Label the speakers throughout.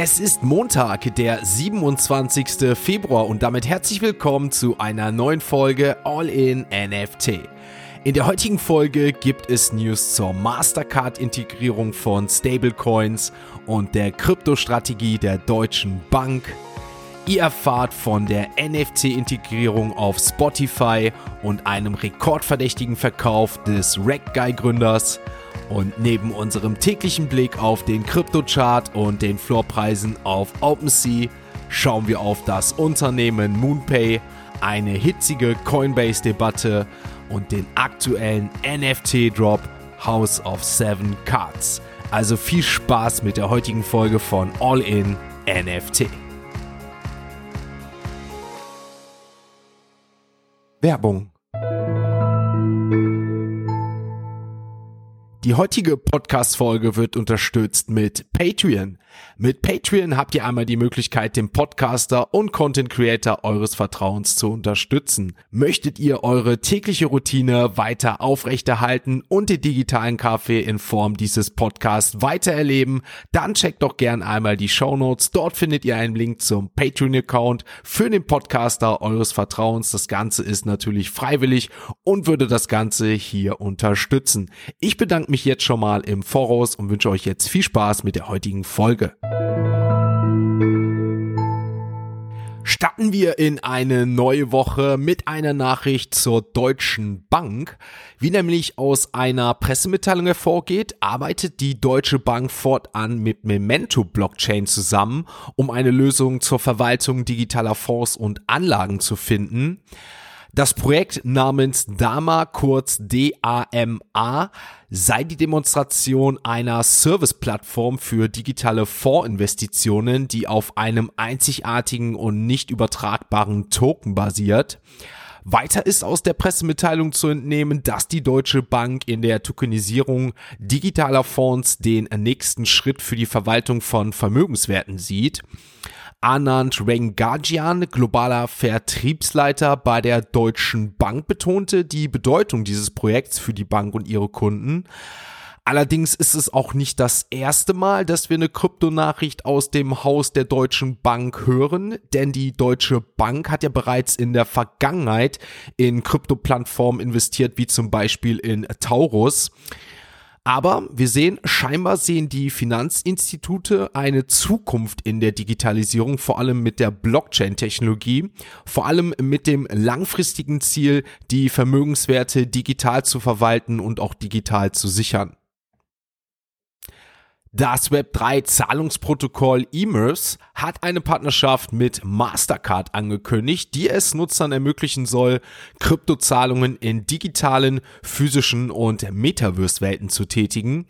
Speaker 1: Es ist Montag, der 27. Februar und damit herzlich willkommen zu einer neuen Folge All in NFT. In der heutigen Folge gibt es News zur Mastercard-Integrierung von Stablecoins und der Kryptostrategie der Deutschen Bank. Ihr erfahrt von der NFT-Integrierung auf Spotify und einem rekordverdächtigen Verkauf des Rackguy-Gründers. Und neben unserem täglichen Blick auf den Kryptochart und den Floorpreisen auf OpenSea schauen wir auf das Unternehmen MoonPay, eine hitzige Coinbase-Debatte und den aktuellen NFT-Drop House of Seven Cards. Also viel Spaß mit der heutigen Folge von All In NFT. Werbung Die heutige Podcast-Folge wird unterstützt mit Patreon. Mit Patreon habt ihr einmal die Möglichkeit, den Podcaster und Content Creator eures Vertrauens zu unterstützen. Möchtet ihr eure tägliche Routine weiter aufrechterhalten und den digitalen Kaffee in Form dieses Podcasts weiter erleben, dann checkt doch gern einmal die Show Notes. Dort findet ihr einen Link zum Patreon-Account für den Podcaster eures Vertrauens. Das Ganze ist natürlich freiwillig und würde das Ganze hier unterstützen. Ich bedanke mich jetzt schon mal im Voraus und wünsche euch jetzt viel Spaß mit der heutigen Folge. Starten wir in eine neue Woche mit einer Nachricht zur Deutschen Bank. Wie nämlich aus einer Pressemitteilung hervorgeht, arbeitet die Deutsche Bank fortan mit Memento Blockchain zusammen, um eine Lösung zur Verwaltung digitaler Fonds und Anlagen zu finden. Das Projekt namens DAMA, kurz DAMA, sei die Demonstration einer Serviceplattform für digitale Fondsinvestitionen, die auf einem einzigartigen und nicht übertragbaren Token basiert. Weiter ist aus der Pressemitteilung zu entnehmen, dass die Deutsche Bank in der Tokenisierung digitaler Fonds den nächsten Schritt für die Verwaltung von Vermögenswerten sieht. Anand Rengajian, globaler Vertriebsleiter bei der Deutschen Bank, betonte die Bedeutung dieses Projekts für die Bank und ihre Kunden. Allerdings ist es auch nicht das erste Mal, dass wir eine Kryptonachricht aus dem Haus der Deutschen Bank hören, denn die Deutsche Bank hat ja bereits in der Vergangenheit in Kryptoplattformen investiert, wie zum Beispiel in Taurus. Aber wir sehen, scheinbar sehen die Finanzinstitute eine Zukunft in der Digitalisierung, vor allem mit der Blockchain-Technologie, vor allem mit dem langfristigen Ziel, die Vermögenswerte digital zu verwalten und auch digital zu sichern. Das Web3 Zahlungsprotokoll eMIRS hat eine Partnerschaft mit Mastercard angekündigt, die es Nutzern ermöglichen soll, Kryptozahlungen in digitalen, physischen und Metaverse-Welten zu tätigen.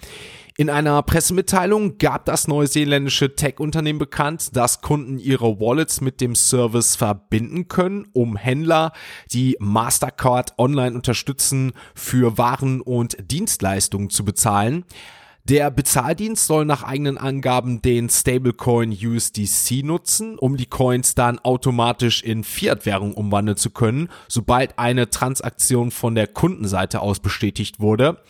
Speaker 1: In einer Pressemitteilung gab das neuseeländische Tech-Unternehmen bekannt, dass Kunden ihre Wallets mit dem Service verbinden können, um Händler, die Mastercard online unterstützen, für Waren und Dienstleistungen zu bezahlen. Der Bezahldienst soll nach eigenen Angaben den Stablecoin USDC nutzen, um die Coins dann automatisch in Fiat-Währung umwandeln zu können, sobald eine Transaktion von der Kundenseite aus bestätigt wurde.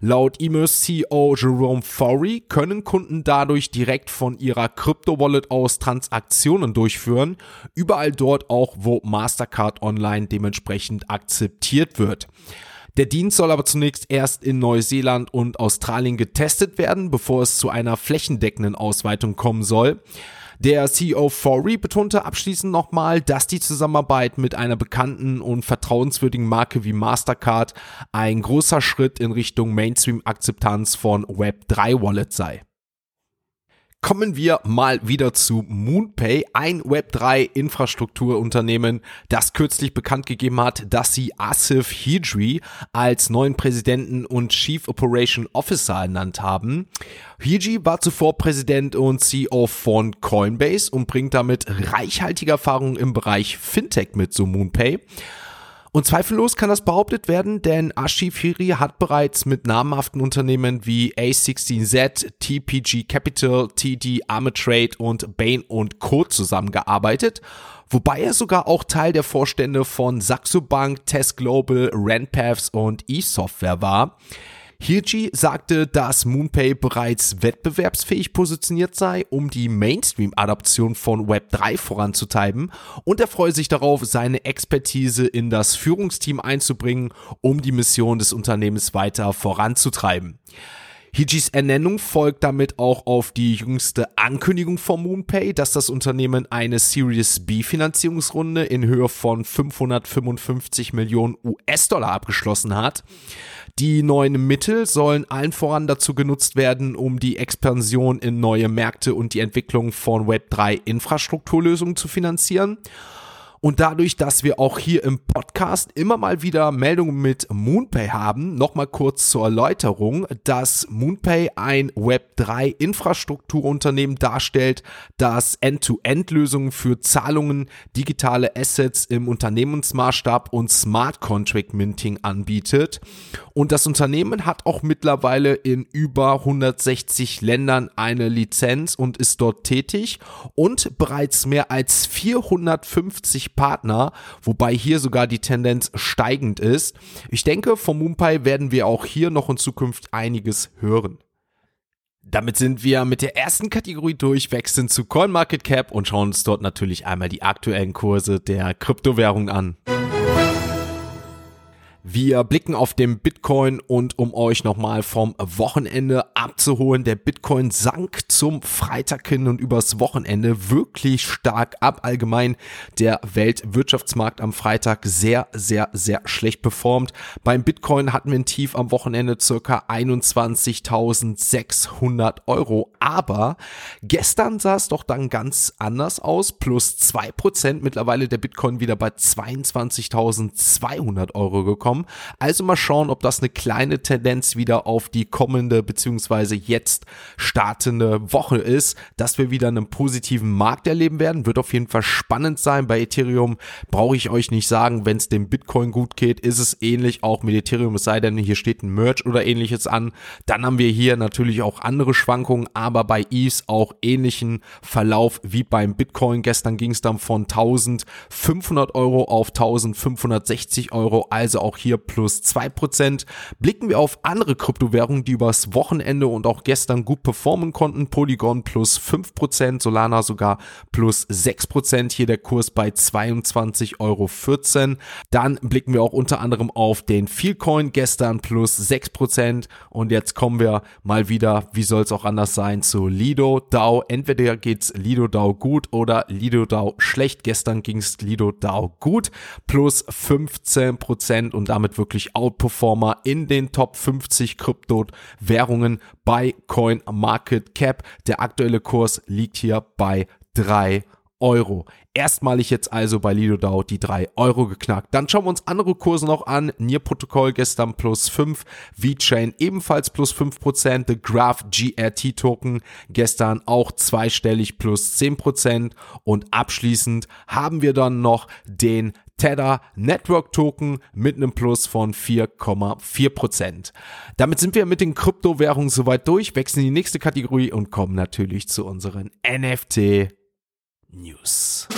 Speaker 1: Laut Emerce CEO Jerome Fowry können Kunden dadurch direkt von ihrer Crypto-Wallet aus Transaktionen durchführen, überall dort auch, wo Mastercard Online dementsprechend akzeptiert wird. Der Dienst soll aber zunächst erst in Neuseeland und Australien getestet werden, bevor es zu einer flächendeckenden Ausweitung kommen soll. Der CEO Fori betonte abschließend nochmal, dass die Zusammenarbeit mit einer bekannten und vertrauenswürdigen Marke wie Mastercard ein großer Schritt in Richtung Mainstream-Akzeptanz von Web3 Wallet sei. Kommen wir mal wieder zu MoonPay, ein Web3-Infrastrukturunternehmen, das kürzlich bekannt gegeben hat, dass sie Asif Hidri als neuen Präsidenten und Chief Operation Officer ernannt haben. Hidri war zuvor Präsident und CEO von Coinbase und bringt damit reichhaltige Erfahrungen im Bereich Fintech mit zu MoonPay. Und zweifellos kann das behauptet werden, denn Ashifiri hat bereits mit namhaften Unternehmen wie A16Z, TPG Capital, TD Armatrade und Bain Co. zusammengearbeitet, wobei er sogar auch Teil der Vorstände von Saxo Bank, Test Global, Renpaths und eSoftware war. Hirji sagte, dass MoonPay bereits wettbewerbsfähig positioniert sei, um die Mainstream-Adaption von Web3 voranzutreiben und er freue sich darauf, seine Expertise in das Führungsteam einzubringen, um die Mission des Unternehmens weiter voranzutreiben. Hijis Ernennung folgt damit auch auf die jüngste Ankündigung von MoonPay, dass das Unternehmen eine Series B Finanzierungsrunde in Höhe von 555 Millionen US-Dollar abgeschlossen hat. Die neuen Mittel sollen allen voran dazu genutzt werden, um die Expansion in neue Märkte und die Entwicklung von Web3 Infrastrukturlösungen zu finanzieren. Und dadurch, dass wir auch hier im Podcast immer mal wieder Meldungen mit MoonPay haben, nochmal kurz zur Erläuterung, dass MoonPay ein Web3 Infrastrukturunternehmen darstellt, das End-to-End-Lösungen für Zahlungen, digitale Assets im Unternehmensmaßstab und Smart Contract Minting anbietet. Und das Unternehmen hat auch mittlerweile in über 160 Ländern eine Lizenz und ist dort tätig und bereits mehr als 450 Partner, wobei hier sogar die Tendenz steigend ist. Ich denke, vom Moonpie werden wir auch hier noch in Zukunft einiges hören. Damit sind wir mit der ersten Kategorie durch, wechseln zu CoinMarketCap und schauen uns dort natürlich einmal die aktuellen Kurse der Kryptowährung an. Wir blicken auf den Bitcoin und um euch nochmal vom Wochenende abzuholen, der Bitcoin sank zum Freitag hin und übers Wochenende wirklich stark ab. Allgemein der Weltwirtschaftsmarkt am Freitag sehr, sehr, sehr schlecht performt. Beim Bitcoin hatten wir ein Tief am Wochenende circa 21.600 Euro. Aber gestern sah es doch dann ganz anders aus. Plus zwei Prozent. Mittlerweile der Bitcoin wieder bei 22.200 Euro gekommen kommen. Also mal schauen, ob das eine kleine Tendenz wieder auf die kommende beziehungsweise jetzt startende Woche ist, dass wir wieder einen positiven Markt erleben werden. Wird auf jeden Fall spannend sein. Bei Ethereum brauche ich euch nicht sagen, wenn es dem Bitcoin gut geht, ist es ähnlich auch mit Ethereum, es sei denn, hier steht ein Merch oder ähnliches an. Dann haben wir hier natürlich auch andere Schwankungen, aber bei ETH auch ähnlichen Verlauf wie beim Bitcoin. Gestern ging es dann von 1500 Euro auf 1560 Euro, also auch hier plus 2%. Blicken wir auf andere Kryptowährungen, die übers Wochenende und auch gestern gut performen konnten. Polygon plus 5%, Solana sogar plus 6%. Hier der Kurs bei 22,14 Euro. Dann blicken wir auch unter anderem auf den Feelcoin gestern plus 6%. Und jetzt kommen wir mal wieder, wie soll es auch anders sein, zu Lido DAO. Entweder geht's Lido DAO gut oder Lido DAO schlecht. Gestern ging's Lido DAO gut plus 15% und damit wirklich Outperformer in den Top 50 Kryptowährungen bei Coin Market Cap. Der aktuelle Kurs liegt hier bei 3 Euro. Erstmalig jetzt also bei LidoDAO die 3 Euro geknackt. Dann schauen wir uns andere Kurse noch an. Nier Protokoll gestern plus 5, VeChain ebenfalls plus 5%, The Graph GRT Token gestern auch zweistellig plus 10% und abschließend haben wir dann noch den Tether Network Token mit einem Plus von 4,4%. Damit sind wir mit den Kryptowährungen soweit durch, wechseln in die nächste Kategorie und kommen natürlich zu unseren NFT News.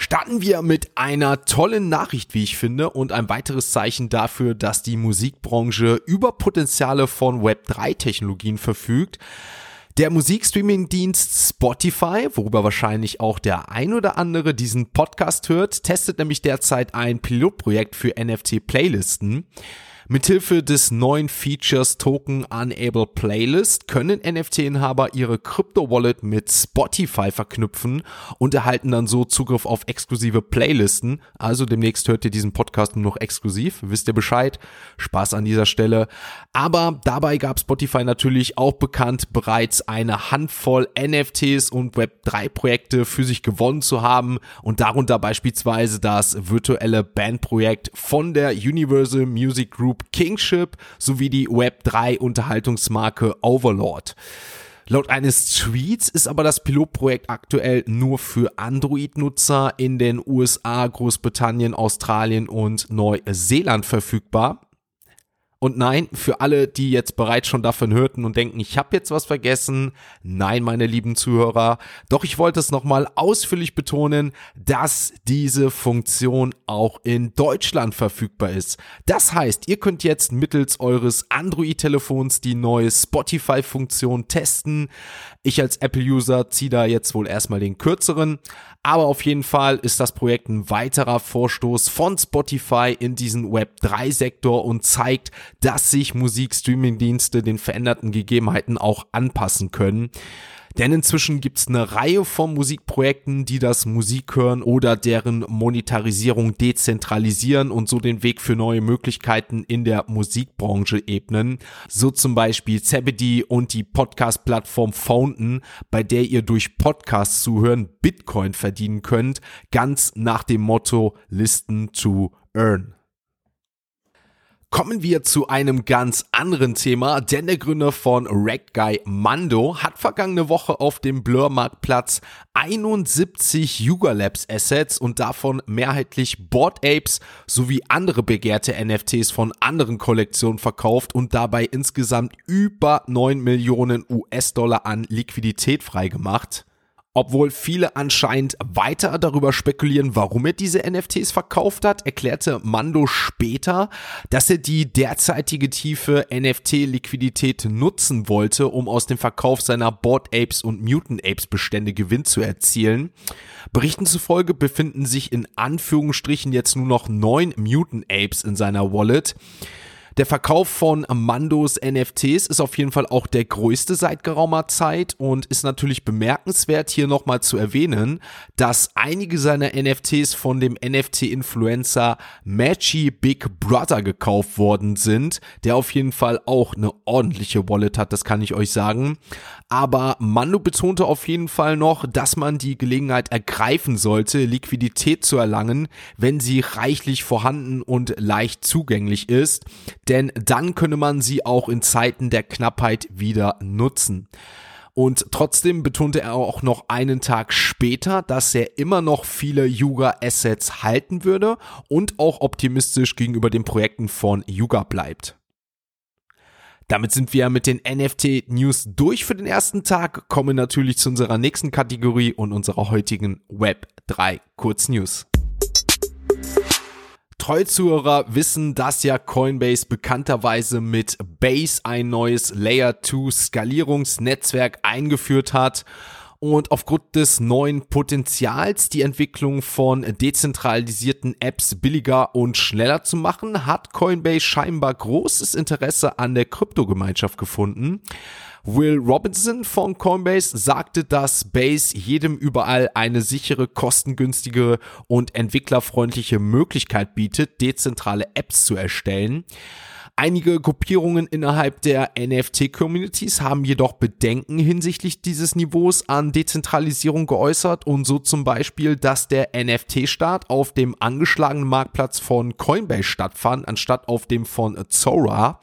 Speaker 1: Starten wir mit einer tollen Nachricht, wie ich finde, und ein weiteres Zeichen dafür, dass die Musikbranche über Potenziale von Web3-Technologien verfügt. Der Musikstreaming-Dienst Spotify, worüber wahrscheinlich auch der ein oder andere diesen Podcast hört, testet nämlich derzeit ein Pilotprojekt für NFT-Playlisten. Mithilfe des neuen Features Token Unable Playlist können NFT-Inhaber ihre Crypto-Wallet mit Spotify verknüpfen und erhalten dann so Zugriff auf exklusive Playlisten. Also demnächst hört ihr diesen Podcast nur noch exklusiv. Wisst ihr Bescheid? Spaß an dieser Stelle. Aber dabei gab Spotify natürlich auch bekannt, bereits eine Handvoll NFTs und Web3-Projekte für sich gewonnen zu haben und darunter beispielsweise das virtuelle Bandprojekt von der Universal Music Group Group Kingship sowie die Web3 Unterhaltungsmarke Overlord. Laut eines Tweets ist aber das Pilotprojekt aktuell nur für Android-Nutzer in den USA, Großbritannien, Australien und Neuseeland verfügbar. Und nein, für alle, die jetzt bereits schon davon hörten und denken, ich habe jetzt was vergessen, nein, meine lieben Zuhörer, doch ich wollte es nochmal ausführlich betonen, dass diese Funktion auch in Deutschland verfügbar ist. Das heißt, ihr könnt jetzt mittels eures Android-Telefons die neue Spotify-Funktion testen. Ich als Apple-User ziehe da jetzt wohl erstmal den kürzeren, aber auf jeden Fall ist das Projekt ein weiterer Vorstoß von Spotify in diesen Web3-Sektor und zeigt, dass sich Musikstreaming-Dienste den veränderten Gegebenheiten auch anpassen können. Denn inzwischen gibt es eine Reihe von Musikprojekten, die das Musikhören oder deren Monetarisierung dezentralisieren und so den Weg für neue Möglichkeiten in der Musikbranche ebnen. So zum Beispiel Zebedee und die Podcast-Plattform Fountain, bei der ihr durch Podcasts zuhören Bitcoin verdienen könnt, ganz nach dem Motto Listen to Earn. Kommen wir zu einem ganz anderen Thema, denn der Gründer von Rack Guy Mando hat vergangene Woche auf dem Blur-Marktplatz 71 Yuga Labs Assets und davon mehrheitlich Board Apes sowie andere begehrte NFTs von anderen Kollektionen verkauft und dabei insgesamt über 9 Millionen US-Dollar an Liquidität freigemacht. Obwohl viele anscheinend weiter darüber spekulieren, warum er diese NFTs verkauft hat, erklärte Mando später, dass er die derzeitige tiefe NFT-Liquidität nutzen wollte, um aus dem Verkauf seiner Board Apes und Mutant Apes Bestände Gewinn zu erzielen. Berichten zufolge befinden sich in Anführungsstrichen jetzt nur noch neun Mutant Apes in seiner Wallet. Der Verkauf von Mandos NFTs ist auf jeden Fall auch der größte seit geraumer Zeit und ist natürlich bemerkenswert hier nochmal zu erwähnen, dass einige seiner NFTs von dem NFT-Influencer Matchy Big Brother gekauft worden sind, der auf jeden Fall auch eine ordentliche Wallet hat, das kann ich euch sagen. Aber Mando betonte auf jeden Fall noch, dass man die Gelegenheit ergreifen sollte, Liquidität zu erlangen, wenn sie reichlich vorhanden und leicht zugänglich ist denn dann könne man sie auch in Zeiten der Knappheit wieder nutzen. Und trotzdem betonte er auch noch einen Tag später, dass er immer noch viele Yuga Assets halten würde und auch optimistisch gegenüber den Projekten von Yuga bleibt. Damit sind wir mit den NFT News durch für den ersten Tag, kommen natürlich zu unserer nächsten Kategorie und unserer heutigen Web 3 Kurznews. Treuzuhörer wissen, dass ja Coinbase bekannterweise mit Base ein neues Layer 2 Skalierungsnetzwerk eingeführt hat und aufgrund des neuen Potenzials, die Entwicklung von dezentralisierten Apps billiger und schneller zu machen, hat Coinbase scheinbar großes Interesse an der Kryptogemeinschaft gefunden. Will Robinson von Coinbase sagte, dass Base jedem überall eine sichere, kostengünstige und entwicklerfreundliche Möglichkeit bietet, dezentrale Apps zu erstellen. Einige Gruppierungen innerhalb der NFT-Communities haben jedoch Bedenken hinsichtlich dieses Niveaus an Dezentralisierung geäußert und so zum Beispiel, dass der NFT-Start auf dem angeschlagenen Marktplatz von Coinbase stattfand, anstatt auf dem von Zora.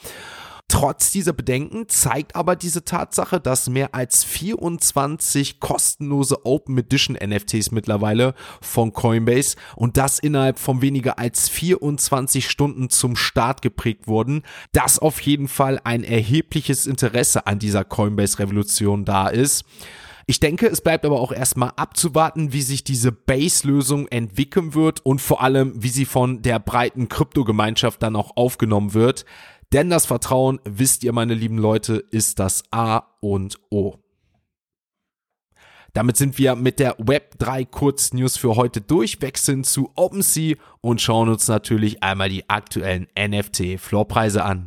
Speaker 1: Trotz dieser Bedenken zeigt aber diese Tatsache, dass mehr als 24 kostenlose Open Edition NFTs mittlerweile von Coinbase und das innerhalb von weniger als 24 Stunden zum Start geprägt wurden, dass auf jeden Fall ein erhebliches Interesse an dieser Coinbase-Revolution da ist. Ich denke, es bleibt aber auch erstmal abzuwarten, wie sich diese Base-Lösung entwickeln wird und vor allem, wie sie von der breiten Kryptogemeinschaft dann auch aufgenommen wird. Denn das Vertrauen, wisst ihr, meine lieben Leute, ist das A und O. Damit sind wir mit der Web 3 Kurznews für heute durch, wechseln zu OpenSea und schauen uns natürlich einmal die aktuellen NFT-Floorpreise an.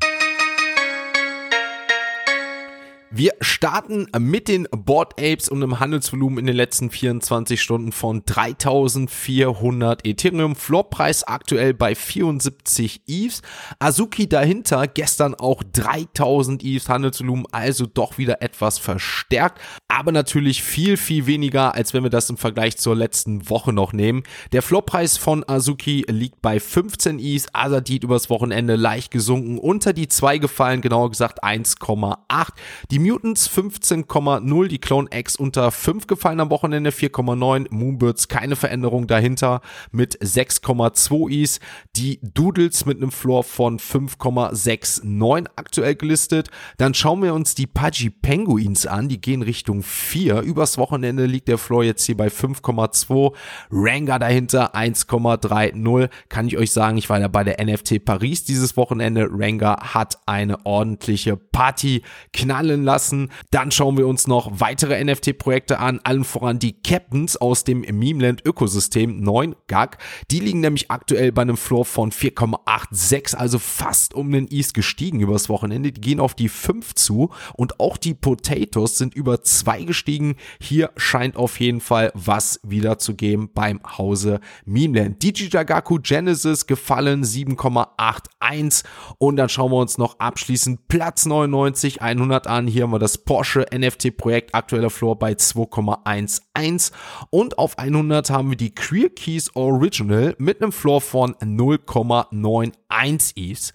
Speaker 1: Wir starten mit den Board Apes und einem Handelsvolumen in den letzten 24 Stunden von 3400 Ethereum. Floorpreis aktuell bei 74 ETHs. Azuki dahinter gestern auch 3000 ETHs Handelsvolumen, also doch wieder etwas verstärkt, aber natürlich viel, viel weniger, als wenn wir das im Vergleich zur letzten Woche noch nehmen. Der Floorpreis von Azuki liegt bei 15 ETHs. Azadid übers Wochenende leicht gesunken, unter die 2 gefallen, genauer gesagt 1,8. Die Die Mutants 15,0, die Clone X unter 5 gefallen am Wochenende, 4,9. Moonbirds keine Veränderung dahinter mit 6,2 Is. Die Doodles mit einem Floor von 5,69 aktuell gelistet. Dann schauen wir uns die Pudgy Penguins an, die gehen Richtung 4. Übers Wochenende liegt der Floor jetzt hier bei 5,2. Ranga dahinter 1,30. Kann ich euch sagen, ich war ja bei der NFT Paris dieses Wochenende. Ranga hat eine ordentliche Party knallen lassen. Dann schauen wir uns noch weitere NFT-Projekte an, allen voran die Captains aus dem Memeland Ökosystem 9 GAG. Die liegen nämlich aktuell bei einem Floor von 4,86, also fast um den East gestiegen übers Wochenende. Die gehen auf die 5 zu und auch die Potatoes sind über 2 gestiegen. Hier scheint auf jeden Fall was wieder zu geben beim Hause Memeland. DJ Jagaku Genesis gefallen 7,81 und dann schauen wir uns noch abschließend Platz 99 100 an. Hier haben wir das Porsche NFT Projekt aktueller Floor bei 2,11 und auf 100 haben wir die Queer Keys Original mit einem Floor von 0,91 Eves.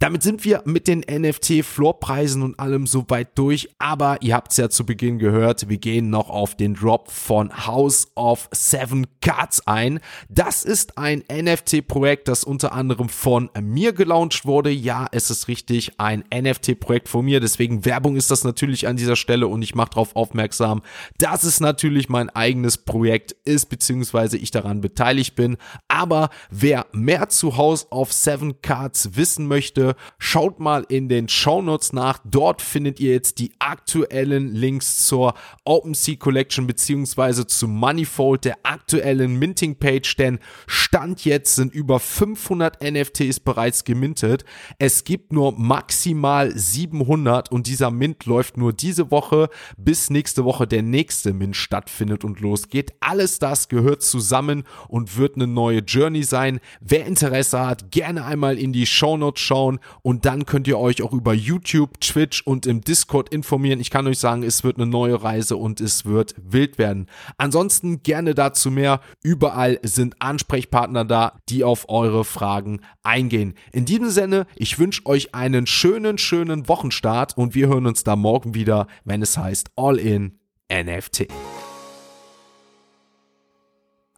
Speaker 1: Damit sind wir mit den NFT-Floorpreisen und allem soweit durch, aber ihr habt es ja zu Beginn gehört, wir gehen noch auf den Drop von House of Seven Cards ein. Das ist ein NFT-Projekt, das unter anderem von mir gelauncht wurde. Ja, es ist richtig, ein NFT-Projekt von mir, deswegen Werbung ist das natürlich an dieser Stelle und ich mache darauf aufmerksam, dass es natürlich mein eigenes Projekt ist, beziehungsweise ich daran beteiligt bin. Aber wer mehr zu House of Seven Cards wissen möchte, Schaut mal in den Shownotes nach. Dort findet ihr jetzt die aktuellen Links zur OpenSea Collection beziehungsweise zu Moneyfold, der aktuellen Minting Page, denn Stand jetzt sind über 500 NFTs bereits gemintet. Es gibt nur maximal 700 und dieser Mint läuft nur diese Woche, bis nächste Woche der nächste Mint stattfindet und losgeht. Alles das gehört zusammen und wird eine neue Journey sein. Wer Interesse hat, gerne einmal in die Shownotes schauen und dann könnt ihr euch auch über YouTube, Twitch und im Discord informieren. Ich kann euch sagen, es wird eine neue Reise und es wird wild werden. Ansonsten gerne dazu mehr. Überall sind Ansprechpartner da, die auf eure Fragen eingehen. In diesem Sinne, ich wünsche euch einen schönen, schönen Wochenstart und wir hören uns da morgen wieder, wenn es heißt All in NFT.